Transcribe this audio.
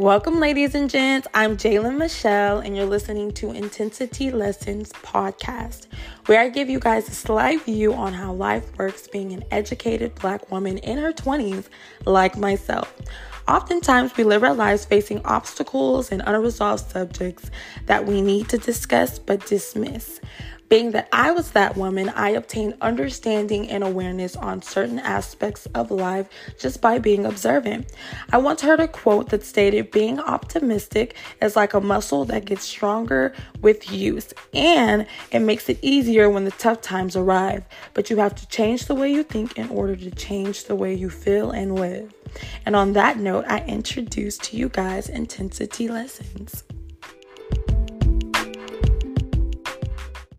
Welcome, ladies and gents. I'm Jalen Michelle, and you're listening to Intensity Lessons Podcast, where I give you guys a slight view on how life works being an educated black woman in her 20s, like myself. Oftentimes, we live our lives facing obstacles and unresolved subjects that we need to discuss but dismiss. Being that I was that woman, I obtained understanding and awareness on certain aspects of life just by being observant. I once heard a quote that stated, Being optimistic is like a muscle that gets stronger with use, and it makes it easier when the tough times arrive. But you have to change the way you think in order to change the way you feel and live. And on that note, I introduce to you guys intensity lessons.